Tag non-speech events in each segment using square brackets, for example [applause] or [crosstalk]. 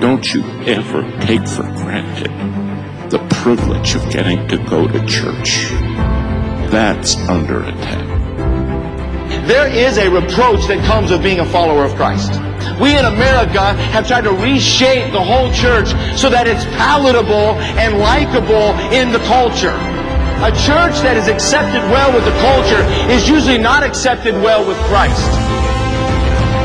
Don't you ever take for granted the privilege of getting to go to church. That's under attack. There is a reproach that comes with being a follower of Christ. We in America have tried to reshape the whole church so that it's palatable and likable in the culture. A church that is accepted well with the culture is usually not accepted well with Christ.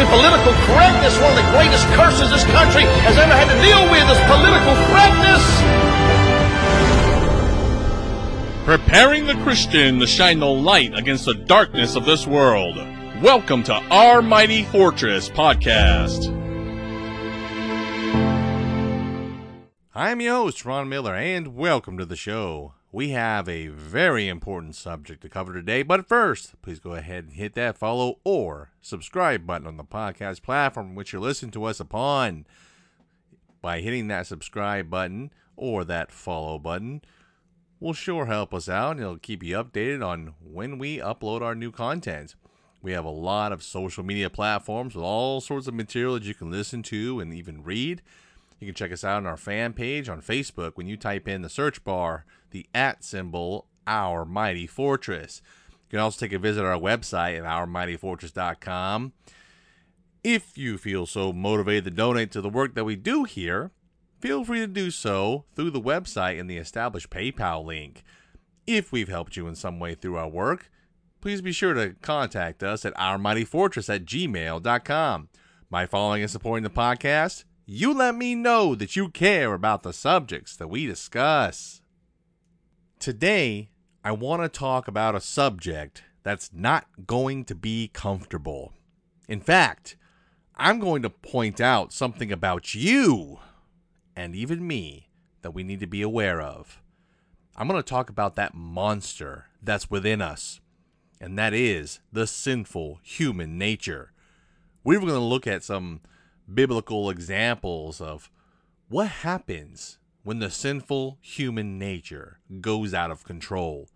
to political correctness. One of the greatest curses this country has ever had to deal with is political correctness. Preparing the Christian to shine the light against the darkness of this world. Welcome to Our Mighty Fortress podcast. I'm your host, Ron Miller, and welcome to the show. We have a very important subject to cover today, but first, please go ahead and hit that follow or subscribe button on the podcast platform which you're listening to us upon. By hitting that subscribe button or that follow button, will sure help us out and it'll keep you updated on when we upload our new content. We have a lot of social media platforms with all sorts of material that you can listen to and even read. You can check us out on our fan page on Facebook when you type in the search bar the at symbol Our Mighty Fortress. You can also take a visit our website at ourmightyfortress.com. If you feel so motivated to donate to the work that we do here, feel free to do so through the website and the established PayPal link. If we've helped you in some way through our work, please be sure to contact us at ourmightyfortress at gmail.com. By following and supporting the podcast, you let me know that you care about the subjects that we discuss. Today, I want to talk about a subject that's not going to be comfortable. In fact, I'm going to point out something about you and even me that we need to be aware of. I'm going to talk about that monster that's within us, and that is the sinful human nature. We're going to look at some biblical examples of what happens when the sinful human nature goes out of control.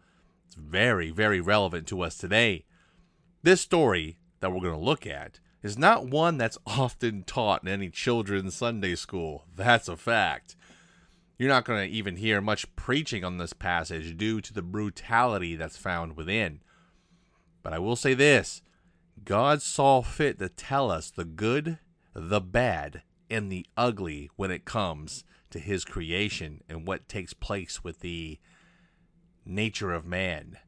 It's very, very relevant to us today. This story that we're going to look at is not one that's [laughs] often taught in any children's Sunday school. That's a fact. You're not going to even hear much preaching on this passage due to the brutality that's found within. But I will say this God saw fit to tell us the good, the bad, and the ugly when it comes to his creation and what takes place with the nature of man.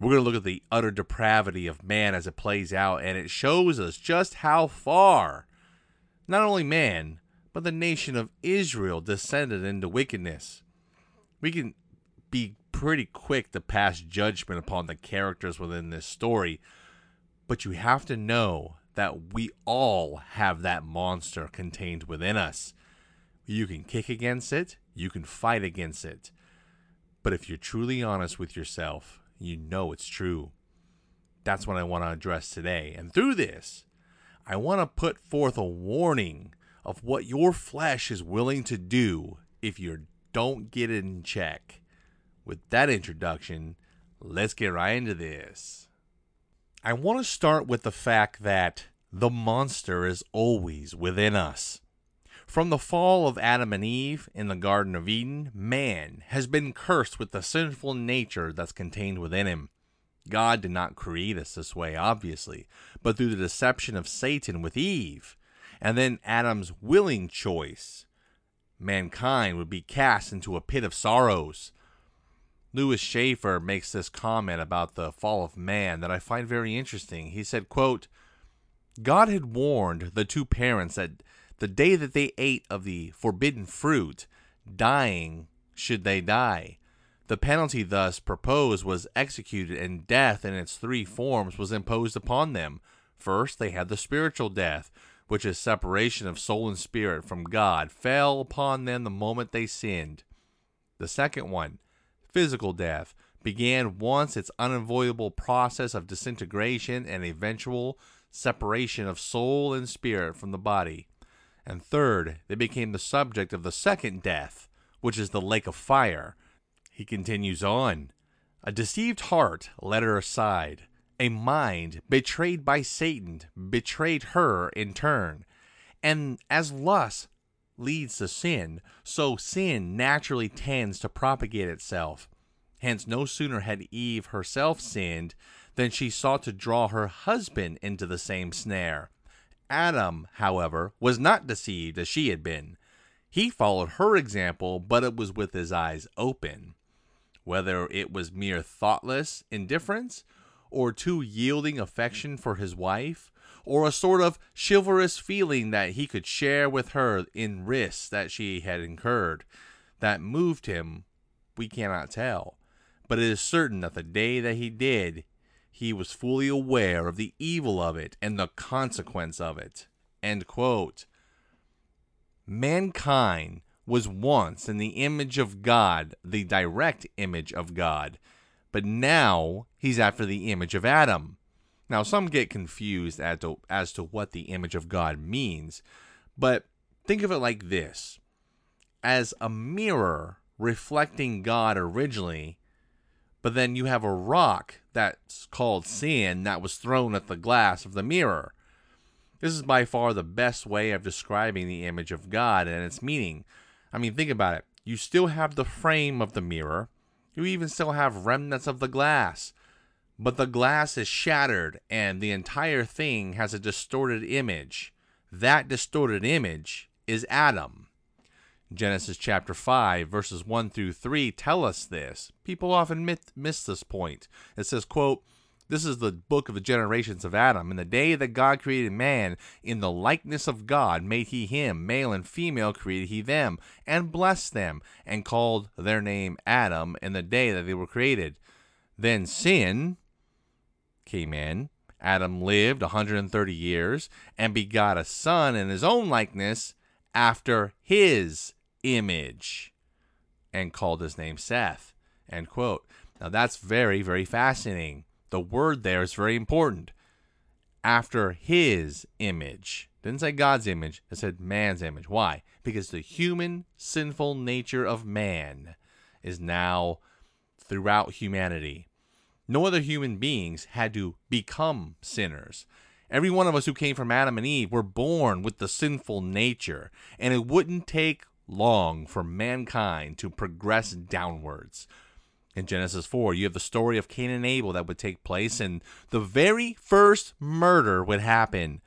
We're going to look at the utter depravity of man as it plays out, and it shows us just how far not only man, but the nation of Israel descended into wickedness. We can be pretty quick to pass judgment upon the characters within this story, but you have to know that we all have that monster contained within us. You can kick against it, you can fight against it. But if you're truly honest with yourself, you know it's true. That's what I want to address today. And through this, I want to put forth a warning of what your flesh is willing to do if you don't get it in check. With that introduction, let's get right into this. I want to start with the fact that the monster is always within us. From the fall of Adam and Eve in the Garden of Eden, man has been cursed with the sinful nature that's contained within him. God did not create us this way, obviously, but through the deception of Satan with Eve, and then Adam's willing choice, mankind would be cast into a pit of sorrows. Lewis Chafer makes this comment about the fall of man that I find very interesting. He said, quote, God had warned the two parents that the day that they ate of the forbidden fruit, dying should they die. The penalty thus proposed was executed, and death in its three forms was imposed upon them. First, they had the spiritual death, which is separation of soul and spirit from God, fell upon them the moment they sinned. The second one, physical death, began once its unavoidable process of disintegration and eventual separation of soul and spirit from the body. And third, they became the subject of the second death, which is the lake of fire. He continues on. A deceived heart led her aside. A mind betrayed by Satan betrayed her in turn. And as lust leads to sin, so sin naturally tends to propagate itself. Hence, no sooner had Eve herself sinned than she sought to draw her husband into the same snare. Adam, however, was not deceived as she had been. He followed her example, but it was with his eyes open. Whether it was mere thoughtless indifference, or too yielding affection for his wife, or a sort of chivalrous feeling that he could share with her in risks that she had incurred, that moved him, we cannot tell. But it is certain that the day that he did, he was fully aware of the evil of it and the consequence of it. Mankind was once in the image of God, the direct image of God, but now he's after the image of Adam. Now, some get confused as to, as to what the image of God means, but think of it like this as a mirror reflecting God originally, but then you have a rock that's called sin that was thrown at the glass of the mirror. This is by far the best way of describing the image of God and its meaning. I mean, think about it. You still have the frame of the mirror, you even still have remnants of the glass, but the glass is shattered and the entire thing has a distorted image. That distorted image is Adam. Genesis chapter 5 verses 1 through 3 tell us this. People often miss this point. It says, quote, this is the book of the generations of Adam. In the day that God created man, in the likeness of God made he him, male and female created he them, and blessed them, and called their name Adam in the day that they were created. Then sin came in. Adam lived a 130 years and begot a son in his own likeness after his image and called his name Seth. End quote. Now that's very, very fascinating. The word there is very important. After his image. Didn't say God's image, it said man's image. Why? Because the human sinful nature of man is now throughout humanity. No other human beings had to become sinners. Every one of us who came from Adam and Eve were born with the sinful nature, and it wouldn't take long for mankind to progress downwards. In Genesis 4, you have the story of Cain and Abel that would take place, and the very first murder would happen.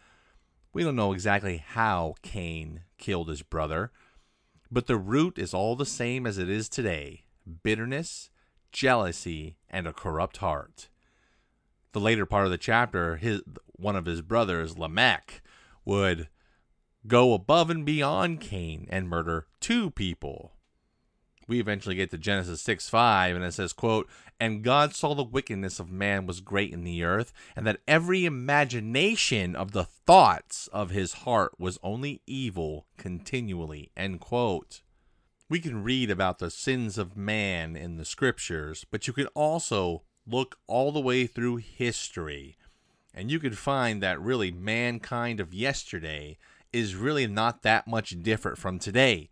We don't know exactly how Cain killed his brother, but the root is all the same as it is today bitterness, jealousy, and a corrupt heart. The later part of the chapter, his one of his brothers, Lamech, would go above and beyond Cain and murder two people. We eventually get to Genesis 6 5, and it says, quote, And God saw the wickedness of man was great in the earth, and that every imagination of the thoughts of his heart was only evil continually. End quote. We can read about the sins of man in the scriptures, but you can also look all the way through history, and you can find that really mankind of yesterday is really not that much different from today.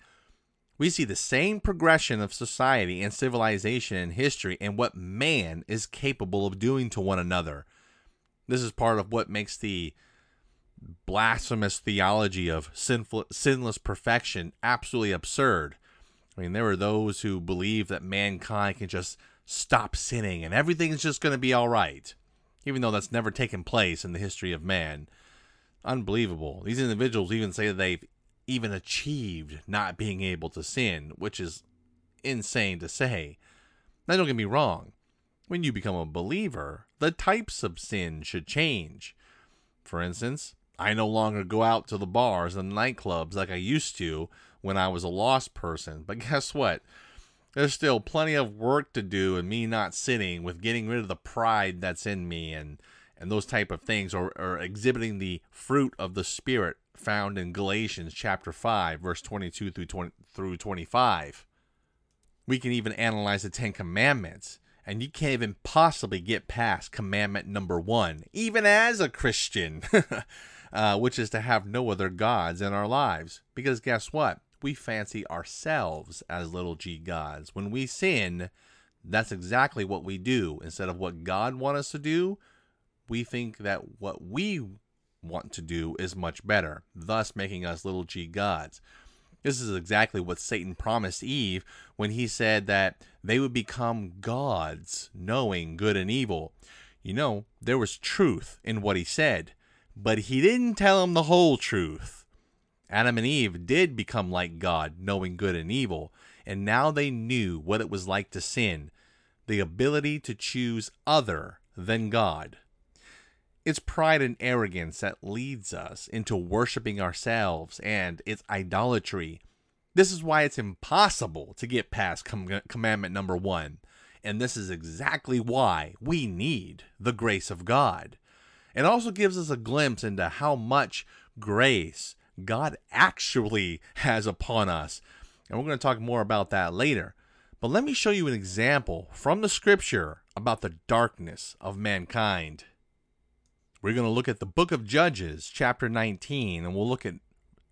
We see the same progression of society and civilization in history and what man is capable of doing to one another. This is part of what makes the blasphemous theology of sinful, sinless perfection absolutely absurd. I mean, there are those who believe that mankind can just stop sinning and everything's just going to be all right, even though that's never taken place in the history of man unbelievable. These individuals even say that they've even achieved not being able to sin, which is insane to say. Now, don't get me wrong. When you become a believer, the types of sin should change. For instance, I no longer go out to the bars and nightclubs like I used to when I was a lost person. But guess what? There's still plenty of work to do and me not sitting with getting rid of the pride that's in me and and those type of things, or, or exhibiting the fruit of the Spirit found in Galatians chapter 5, verse 22 through 20, through 25. We can even analyze the Ten Commandments, and you can't even possibly get past commandment number one, even as a Christian, [laughs] uh, which is to have no other gods in our lives. Because guess what? We fancy ourselves as little g gods. When we sin, that's exactly what we do. Instead of what God wants us to do, we think that what we want to do is much better, thus making us little g gods. This is exactly what Satan promised Eve when he said that they would become gods, knowing good and evil. You know, there was truth in what he said, but he didn't tell them the whole truth. Adam and Eve did become like God, knowing good and evil, and now they knew what it was like to sin, the ability to choose other than God. It's pride and arrogance that leads us into worshiping ourselves, and it's idolatry. This is why it's impossible to get past com- commandment number one. And this is exactly why we need the grace of God. It also gives us a glimpse into how much grace God actually has upon us. And we're going to talk more about that later. But let me show you an example from the scripture about the darkness of mankind. We're going to look at the book of Judges, chapter 19, and we'll look at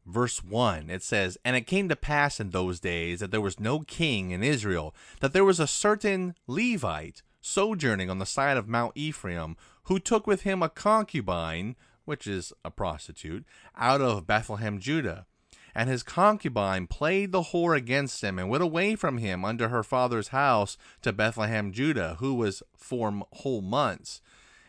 verse 1. It says, And it came to pass in those days that there was no king in Israel, that there was a certain Levite sojourning on the side of Mount Ephraim, who took with him a concubine, which is a prostitute, out of Bethlehem, Judah. And his concubine played the whore against him, and went away from him unto her father's house to Bethlehem, Judah, who was four whole months.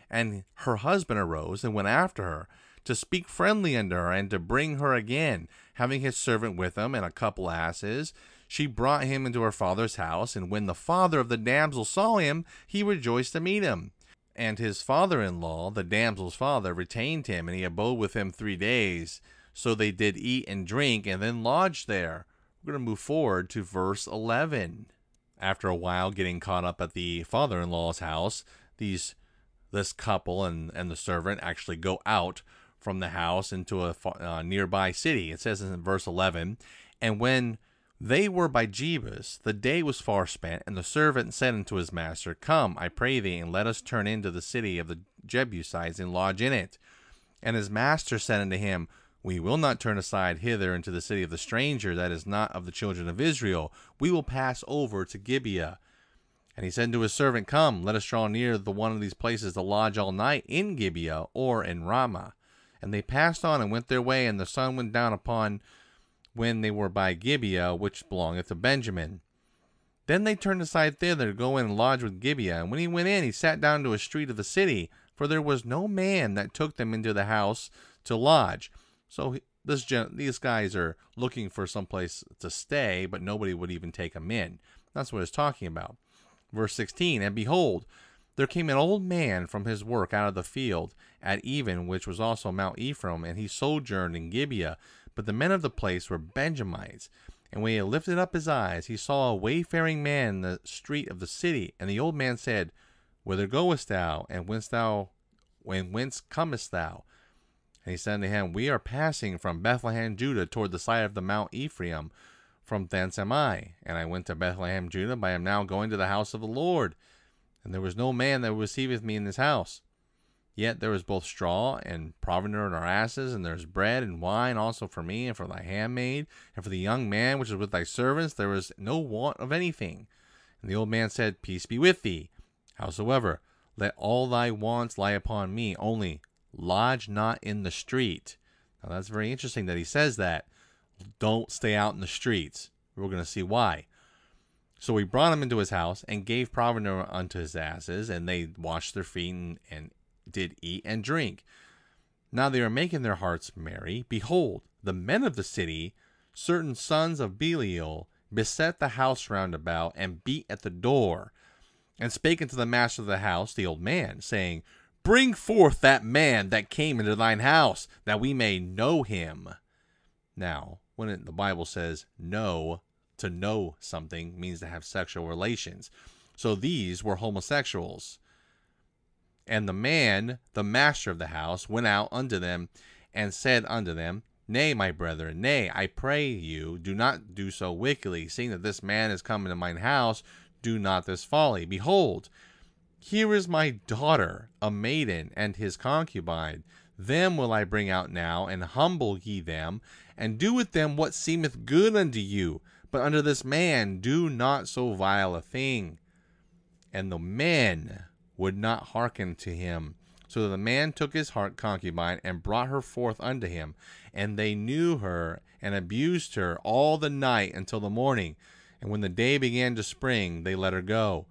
And her husband arose and went after her, to speak friendly unto her, and to bring her again. Having his servant with him, and a couple asses, she brought him into her father's house. And when the father of the damsel saw him, he rejoiced to meet him. And his father in law, the damsel's father, retained him, and he abode with him three days. So they did eat and drink, and then lodged there. We're going to move forward to verse 11. After a while, getting caught up at the father in law's house, these this couple and, and the servant actually go out from the house into a uh, nearby city. It says in verse 11, And when they were by Jebus, the day was far spent, and the servant said unto his master, Come, I pray thee, and let us turn into the city of the Jebusites and lodge in it. And his master said unto him, We will not turn aside hither into the city of the stranger that is not of the children of Israel. We will pass over to Gibeah. And he said to his servant, Come, let us draw near the one of these places to lodge all night in Gibeah or in Ramah. And they passed on and went their way, and the sun went down upon when they were by Gibeah, which belongeth to Benjamin. Then they turned aside thither to go in and lodge with Gibeah. And when he went in, he sat down to a street of the city, for there was no man that took them into the house to lodge. So this these guys are looking for some place to stay, but nobody would even take them in. That's what it's talking about. Verse 16 And behold, there came an old man from his work out of the field at even, which was also Mount Ephraim, and he sojourned in Gibeah. But the men of the place were Benjamites. And when he lifted up his eyes, he saw a wayfaring man in the street of the city. And the old man said, Whither goest thou, and whence thou, and whence comest thou? And he said unto him, We are passing from Bethlehem, Judah, toward the side of the Mount Ephraim. From thence am I. And I went to Bethlehem, Judah, but I am now going to the house of the Lord. And there was no man that receiveth me in this house. Yet there was both straw and provender in our asses, and there was bread and wine also for me and for thy handmaid, and for the young man which is with thy servants. There was no want of anything. And the old man said, Peace be with thee. Howsoever, let all thy wants lie upon me, only lodge not in the street. Now that's very interesting that he says that don't stay out in the streets. We're going to see why. So we brought him into his house and gave provender unto his asses, and they washed their feet and, and did eat and drink. Now they are making their hearts merry. Behold, the men of the city, certain sons of Belial, beset the house round about and beat at the door, and spake unto the master of the house, the old man, saying, Bring forth that man that came into thine house, that we may know him. Now, when it, the Bible says know, to know something means to have sexual relations. So these were homosexuals. And the man, the master of the house, went out unto them and said unto them, Nay, my brethren, nay, I pray you, do not do so wickedly, seeing that this man is come into mine house, do not this folly. Behold, here is my daughter, a maiden, and his concubine. Them will I bring out now, and humble ye them, and do with them what seemeth good unto you. But unto this man do not so vile a thing. And the men would not hearken to him. So the man took his heart concubine and brought her forth unto him. And they knew her and abused her all the night until the morning. And when the day began to spring, they let her go.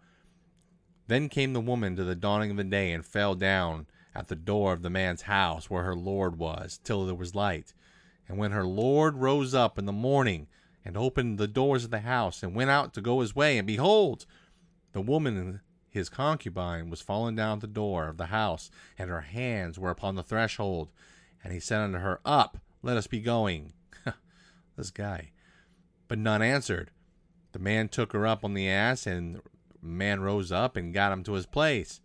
Then came the woman to the dawning of the day and fell down at the door of the man's house where her Lord was, till there was light. And when her Lord rose up in the morning and opened the doors of the house and went out to go his way, and behold, the woman his concubine was fallen down at the door of the house, and her hands were upon the threshold. And he said unto her, Up, let us be going. [laughs] this guy. But none answered. The man took her up on the ass, and the man rose up and got him to his place.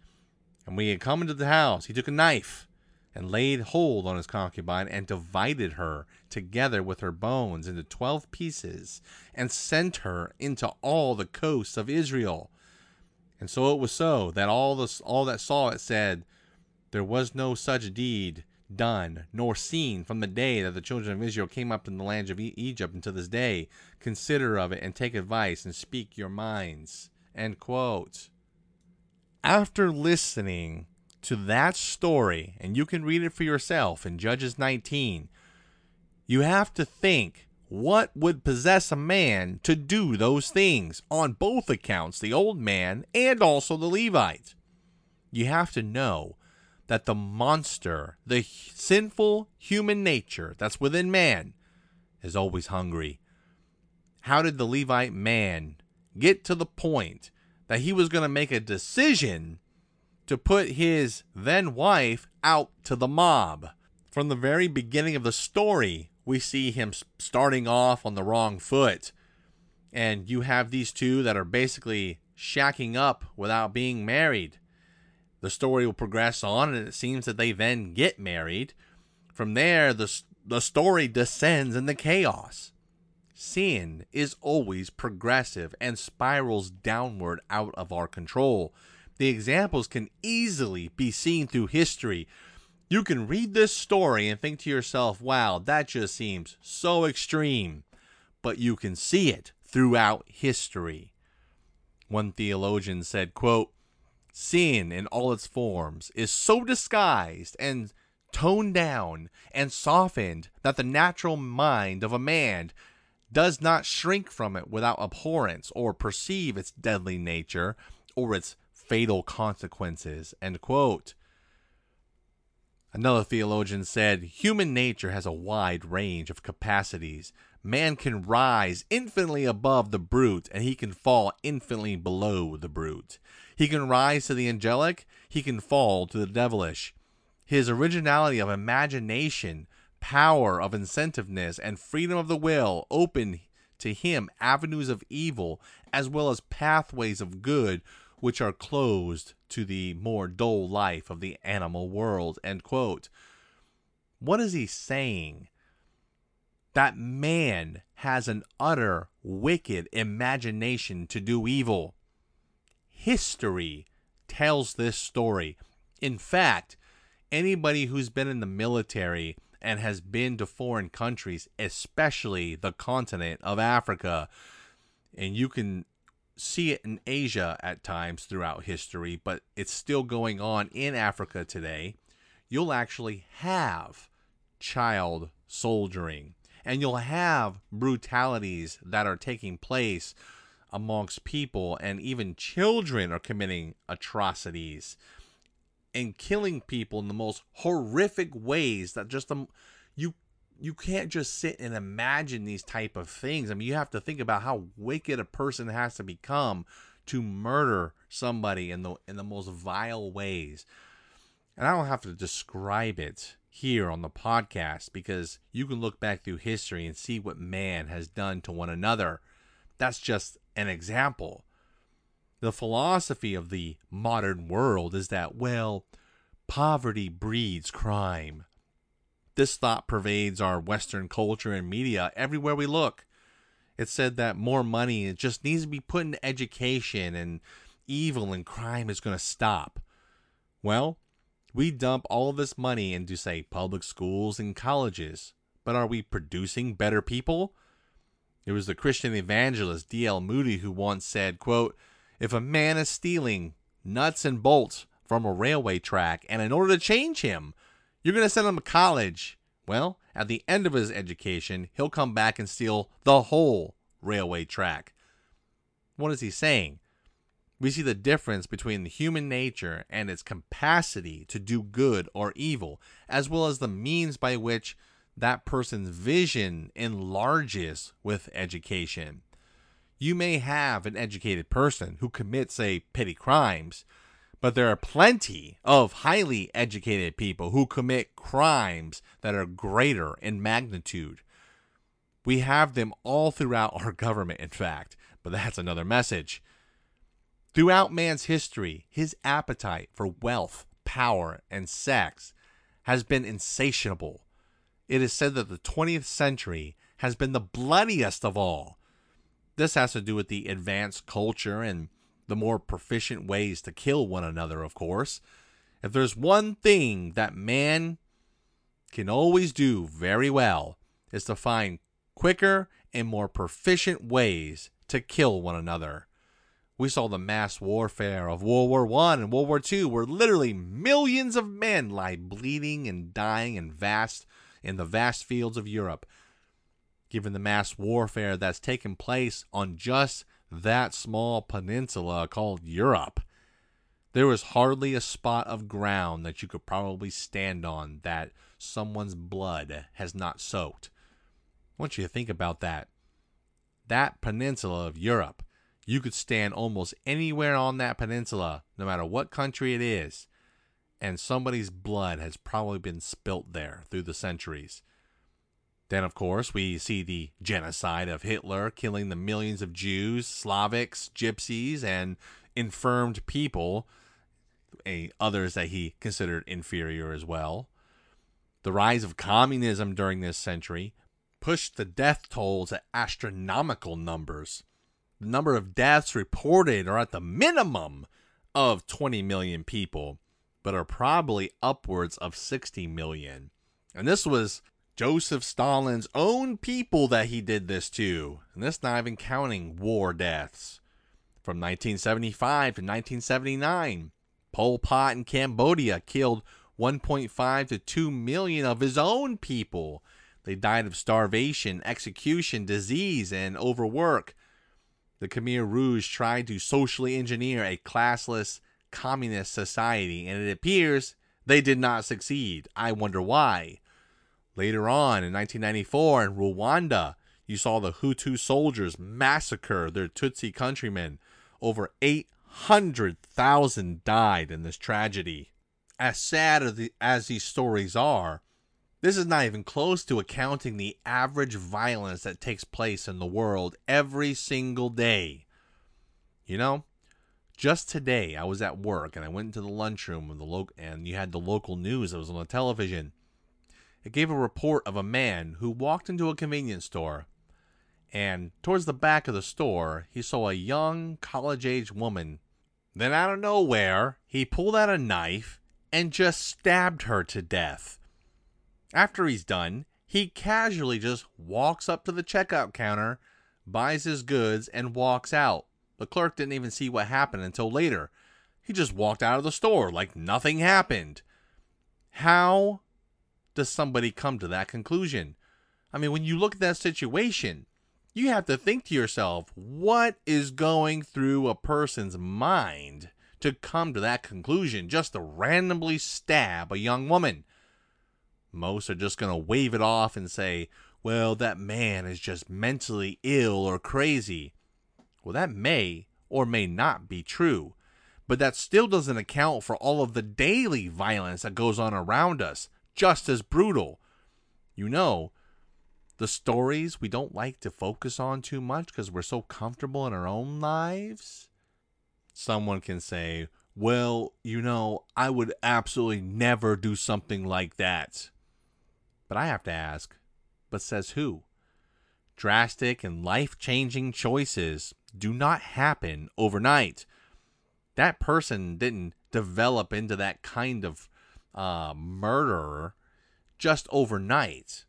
And when he had come into the house, he took a knife and laid hold on his concubine and divided her together with her bones into twelve pieces and sent her into all the coasts of Israel. And so it was so that all the all that saw it said, There was no such deed done nor seen from the day that the children of Israel came up in the land of e- Egypt until this day. Consider of it and take advice and speak your minds. End quote. After listening to that story, and you can read it for yourself in Judges 19, you have to think what would possess a man to do those things on both accounts, the old man and also the Levite? You have to know that the monster, the sinful human nature that's within man, is always hungry. How did the Levite man get to the point that he was going to make a decision to put his then wife out to the mob? From the very beginning of the story, we see him starting off on the wrong foot. And you have these two that are basically shacking up without being married. The story will progress on, and it seems that they then get married. From there, the, the story descends into chaos. Sin is always progressive and spirals downward out of our control. The examples can easily be seen through history you can read this story and think to yourself, wow, that just seems so extreme. But you can see it throughout history. One theologian said, quote, Sin in all its forms is so disguised and toned down and softened that the natural mind of a man does not shrink from it without abhorrence or perceive its deadly nature or its fatal consequences. End quote. Another theologian said, Human nature has a wide range of capacities. Man can rise infinitely above the brute, and he can fall infinitely below the brute. He can rise to the angelic, he can fall to the devilish. His originality of imagination, power of incentiveness, and freedom of the will open to him avenues of evil as well as pathways of good which are closed to the more dull life of the animal world. End quote. What is he saying? That man has an utter wicked imagination to do evil. History tells this story. In fact, anybody who's been in the military and has been to foreign countries, especially the continent of Africa, and you can see it in Asia at times throughout history, but it's still going on in Africa today. You'll actually have child soldiering and you'll have brutalities that are taking place amongst people, and even children are committing atrocities and killing people in the most horrific ways that just um, you can't just sit and imagine these type of things. I mean, you have to think about how wicked a person has to become to murder somebody in the in the most vile ways. And I don't have to describe it here on the podcast because you can look back through history and see what man has done to one another. That's just an example. The philosophy of the modern world is that, well, poverty breeds crime. This thought pervades our Western culture and media everywhere we look. It's said that more money just needs to be put into education and evil and crime is going to stop. Well, we dump all of this money into, say, public schools and colleges, but are we producing better people? It was the Christian evangelist D.L. Moody who once said, quote, If a man is stealing nuts and bolts from a railway track, and in order to change him, you're going to send him to college. Well, at the end of his education, he'll come back and steal the whole railway track. What is he saying? We see the difference between human nature and its capacity to do good or evil, as well as the means by which that person's vision enlarges with education. You may have an educated person who commits, say, petty crimes, but there are plenty of highly educated people who commit crimes that are greater in magnitude. We have them all throughout our [laughs] government, in fact, but that's another message. Throughout man's history, his appetite for wealth, power, and sex has been insatiable. It is said that the 20th century has been the bloodiest of all. This has to do with the advanced culture and the more proficient ways to kill one another, of course. If there's one thing that man can always do very well, is to find quicker and more proficient ways to kill one another. We saw the mass warfare of World War One and World War Two, where literally millions of men lie bleeding and dying in vast in the vast fields of Europe. Given the mass warfare that's taken place on just that small peninsula called Europe, there was hardly a spot of ground that you could probably stand on that someone's blood has not soaked. I want you to think about that. That peninsula of Europe, you could stand almost anywhere on that peninsula, no matter what country it is, and somebody's blood has probably been spilt there through the centuries. Then, of course, we see the genocide of Hitler killing the millions of Jews, Slavics, Gypsies, and infirmed people, others that he considered inferior as well. The rise of communism during this century pushed the death toll to astronomical numbers. The number of deaths reported are at the minimum of 20 million people, but are probably upwards of 60 million. And this was Joseph Stalin's own people that he did this to, and this not even counting war deaths. From 1975 to 1979, Pol Pot in Cambodia killed 1.5 to 2 million of his own people. They died of starvation, execution, disease, and overwork. The Khmer Rouge tried to socially engineer a classless communist society, and it appears they did not succeed. I wonder why. Later on in 1994 in Rwanda, you saw the Hutu soldiers massacre their Tutsi countrymen. Over 800,000 died in this tragedy. As sad as, the, as these stories are, this is not even close to accounting the average violence that takes place in the world every single day. You know, just today I was at work and I went into the lunchroom of the lo- and you had the local news that was on the television it gave a report of a man who walked into a convenience store and towards the back of the store he saw a young college age woman. Then out of nowhere, he pulled out a knife and just stabbed her to death. After he's done, he casually just walks up to the checkout counter, buys his goods, and walks out. The clerk didn't even see what happened until later. He just walked out of the store like nothing happened. How does somebody come to that conclusion? I mean, when you look at that situation, you have to think to yourself, what is going through a person's mind to come to that conclusion just to randomly stab a young woman? Most are just going to wave it off and say, well, that man is just mentally ill or crazy. Well, that may or may not be true, but that still doesn't account for all of the daily violence that goes on around us just as brutal. You know, the stories we don't like to focus on too much because we're so comfortable in our own lives. Someone can say, well, you know, I would absolutely never do something like that. But I have to ask, but says who? Drastic and life changing choices do not happen overnight. That person didn't develop into that kind of uh, murderer just overnight.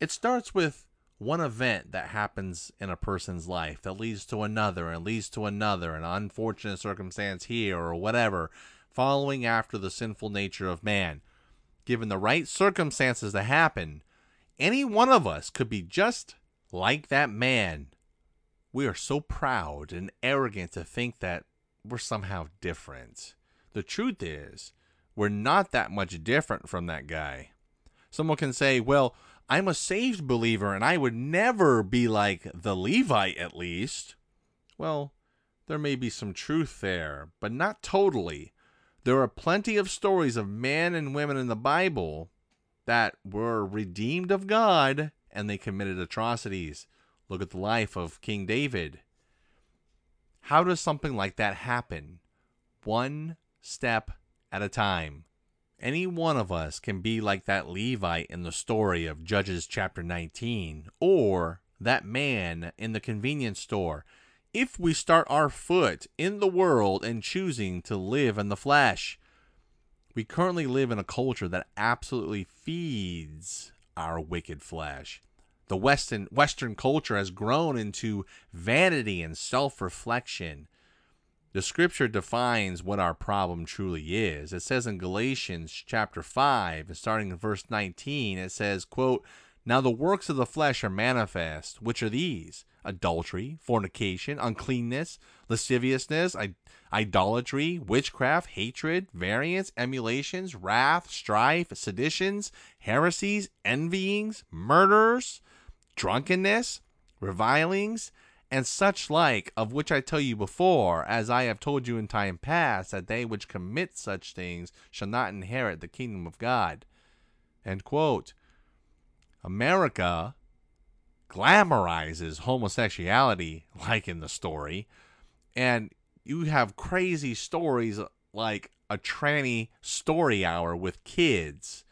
It starts with one event that happens in a person's life that leads to another and leads to another, an unfortunate circumstance here or whatever, following after the sinful nature of man. Given the right circumstances to happen, any one of us could be just like that man. We are so proud and arrogant to think that we're somehow different. The truth is, we're not that much different from that guy. Someone can say, well, I'm a saved believer and I would never be like the Levite, at least. Well, there may be some truth there, but not totally. There are plenty of stories of men and women in the Bible that were redeemed of God and they committed atrocities. Look at the life of King David. How does something like that happen? One step at a time. Any one of us can be like that Levite in the story of Judges chapter 19, or that man in the convenience store, if we start our foot in the world and choosing to live in the flesh. We currently live in a culture that absolutely feeds our wicked flesh. The Western Western culture has grown into vanity and self-reflection. The scripture defines what our problem truly is. It says in Galatians chapter 5, starting in verse 19, it says, quote, Now the works of the flesh are manifest, which are these adultery, fornication, uncleanness, lasciviousness, idolatry, witchcraft, hatred, variance, emulations, wrath, strife, seditions, heresies, envyings, murders, drunkenness, revilings, and such like, of which I tell you before, as I have told you in time past, that they which commit such things shall not inherit the kingdom of God. End quote. America glamorizes homosexuality, like in the story, and you have crazy stories like a tranny story hour with kids.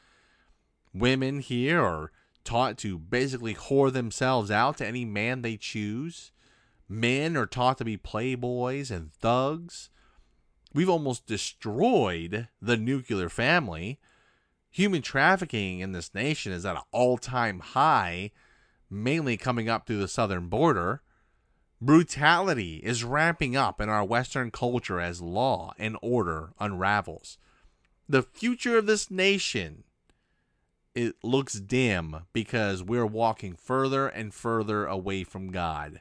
Women here are taught to basically whore themselves out to any man they choose. Men are taught to be playboys and thugs. We've almost destroyed the nuclear family. Human trafficking in this nation is at an all time high, mainly coming up through the southern border. Brutality is ramping up in our Western culture as law and order unravels. The future of this nation it looks dim because we're walking further and further away from God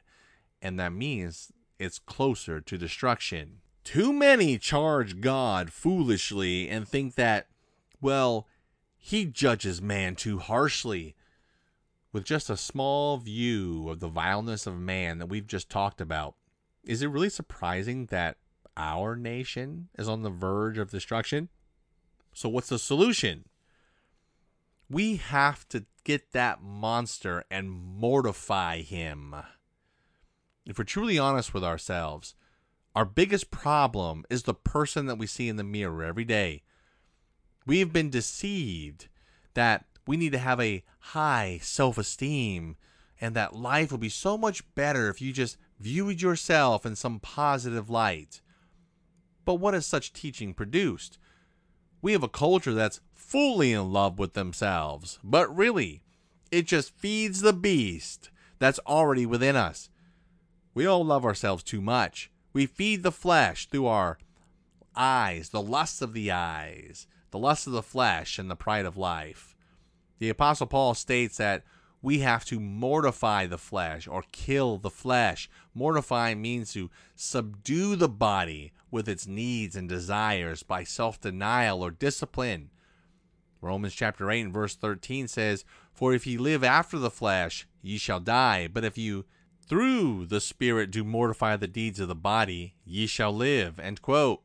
and that means it's closer to destruction. Too many charge God foolishly and think that, well, he judges man too harshly. With just a small view of the vileness of man that we've just talked about, is it really surprising that our nation is on the verge of destruction? So, what's the solution? We have to get that monster and mortify him if we're truly honest with ourselves, our biggest problem is the person that we see in the mirror every day. We have been deceived that we need to have a high self esteem and that life will be so much better if you just viewed yourself in some positive light. But what has such teaching produced? We have a culture that's fully in love with themselves, but really, it just feeds the beast that's already within us. We all love ourselves too much. We feed the flesh through our eyes, the lust of the eyes, the lust of the flesh, and the pride of life. The Apostle Paul states that we have to mortify the flesh or kill the flesh. Mortify means to subdue the body with its needs and desires by self denial or discipline. Romans chapter 8 and verse 13 says, For if ye live after the flesh, ye shall die. But if you through the Spirit do mortify the deeds of the body, ye shall live. End quote.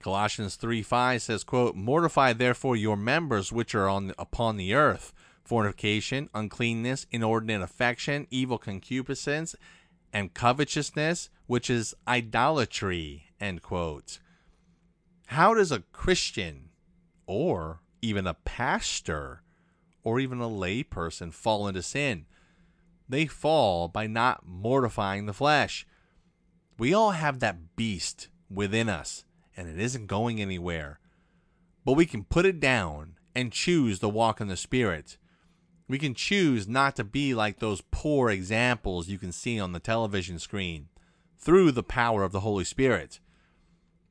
Colossians 3 5 says, quote, Mortify therefore your members which are on upon the earth, fornication, uncleanness, inordinate affection, evil concupiscence, and covetousness, which is idolatry. End quote. How does a Christian or even a pastor or even a lay person fall into sin? They fall by not mortifying the flesh. We all have that beast within us, and it isn't going anywhere. But we can put it down and choose to walk in the Spirit. We can choose not to be like those poor examples you can see on the television screen through the power of the Holy Spirit.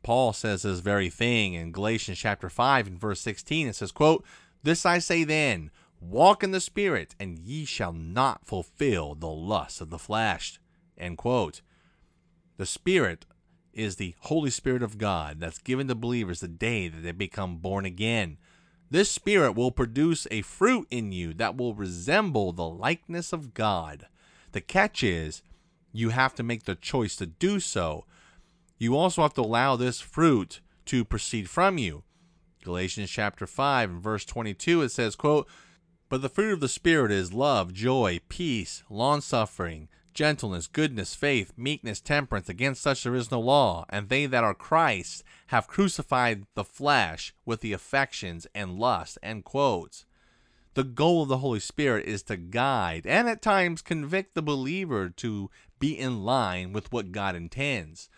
Paul says this very thing in Galatians chapter 5 and verse 16. It says, quote, This I say then, walk in the Spirit, and ye shall not fulfill the lusts of the flesh. End quote. The Spirit is the Holy Spirit of God that's given to believers the day that they become born again. This Spirit will produce a fruit in you that will resemble the likeness of God. The catch is, you have to make the choice to do so. You also have to allow this fruit to proceed from you. Galatians chapter 5 and verse 22 it says, quote, "But the fruit of the spirit is love, joy, peace, long-suffering, gentleness, goodness, faith, meekness, temperance. Against such there is no law. And they that are Christ have crucified the flesh with the affections and lust. End quotes. The goal of the Holy Spirit is to guide and at times convict the believer to be in line with what God intends.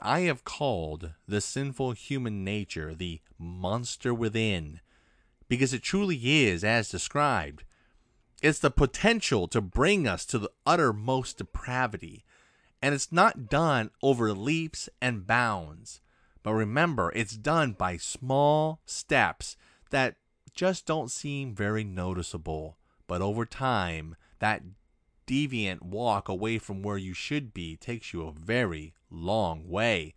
I have called the sinful human nature the monster within because it truly is as described. It's the potential to bring us to the uttermost depravity. And it's not done over leaps and bounds. But remember, it's done by small steps that just don't seem very noticeable. But over time, that deviant walk away from where you should be takes you a very long way.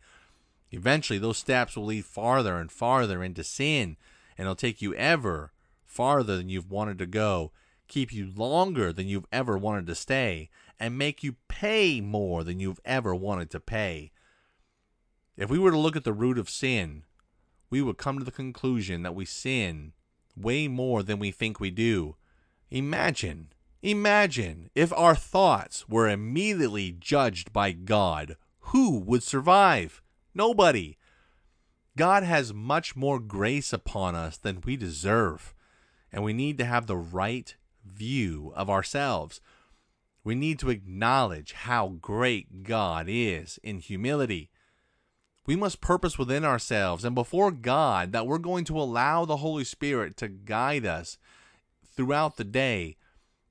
Eventually, those steps will lead farther and farther into sin, and it'll take you ever farther than you've wanted to go keep you longer than you've ever wanted to stay, and make you pay more than you've ever wanted to pay. If we were to look at the root of sin, we would come to the conclusion that we sin way more than we think we do. Imagine, imagine if our thoughts were immediately judged by God. Who would survive? Nobody. God has much more grace upon us than we deserve, and we need to have the right view of ourselves. We need to acknowledge how great God is in humility. We must purpose within ourselves and before God that we're going to allow the Holy Spirit to guide us throughout the day.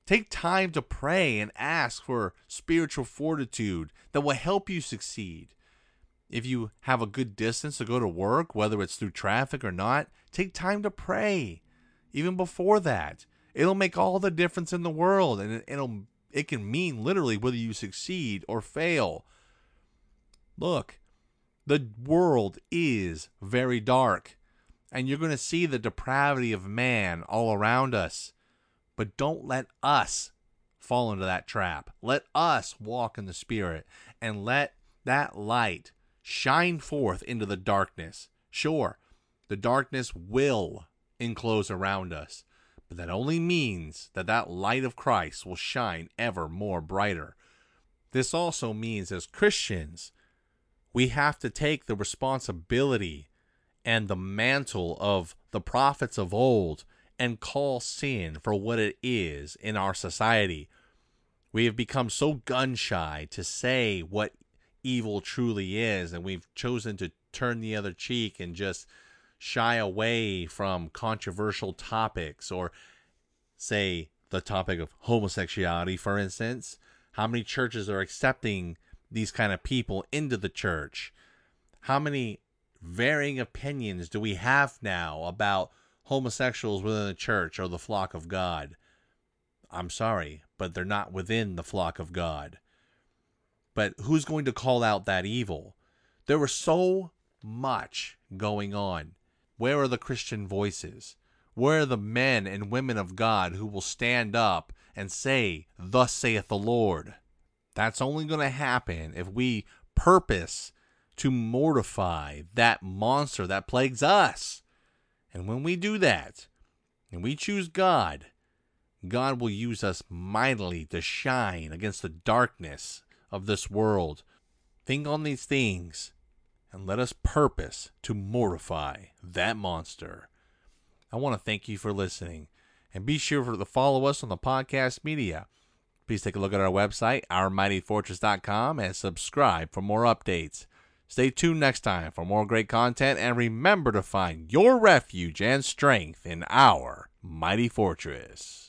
Take time to pray and ask for spiritual fortitude that will help you succeed. If you have a good distance to go to work, whether it's through traffic or not, take time to pray. Even before that, It'll make all the difference in the world, and it'll it can mean literally whether you succeed or fail. Look, the world is very dark, and you're going to see the depravity of man all around us. But don't let us fall into that trap. Let us walk in the Spirit and let that light shine forth into the darkness. Sure, the darkness will enclose around us, but that only means that that light of Christ will shine ever more brighter. This also means as Christians, we have to take the responsibility and the mantle of the prophets of old and call sin for what it is in our society. We have become so gun shy to say what evil truly is, and we've chosen to turn the other cheek and just shy away from controversial topics or say the topic of homosexuality for instance. How many churches are accepting these kind of people into the church? How many varying opinions do we have now about homosexuals within the church or the flock of god? I'm sorry but they're not within the flock of god but who's going to call out that evil there was so much going on where are the Christian voices? Where are the men and women of God who will stand up and say, Thus saith the Lord? That's only going to happen if we purpose to mortify that monster that plagues us. And when we do that, and we choose God, God will use us mightily to shine against the darkness of this world. Think on these things and let us purpose to mortify that monster. I want to thank you for listening, and be sure to follow us on the podcast media. Please take a look at our website, ourmightyfortress.com, and subscribe for more updates. Stay tuned next time for more great content, and remember to find your refuge and strength in our mighty fortress.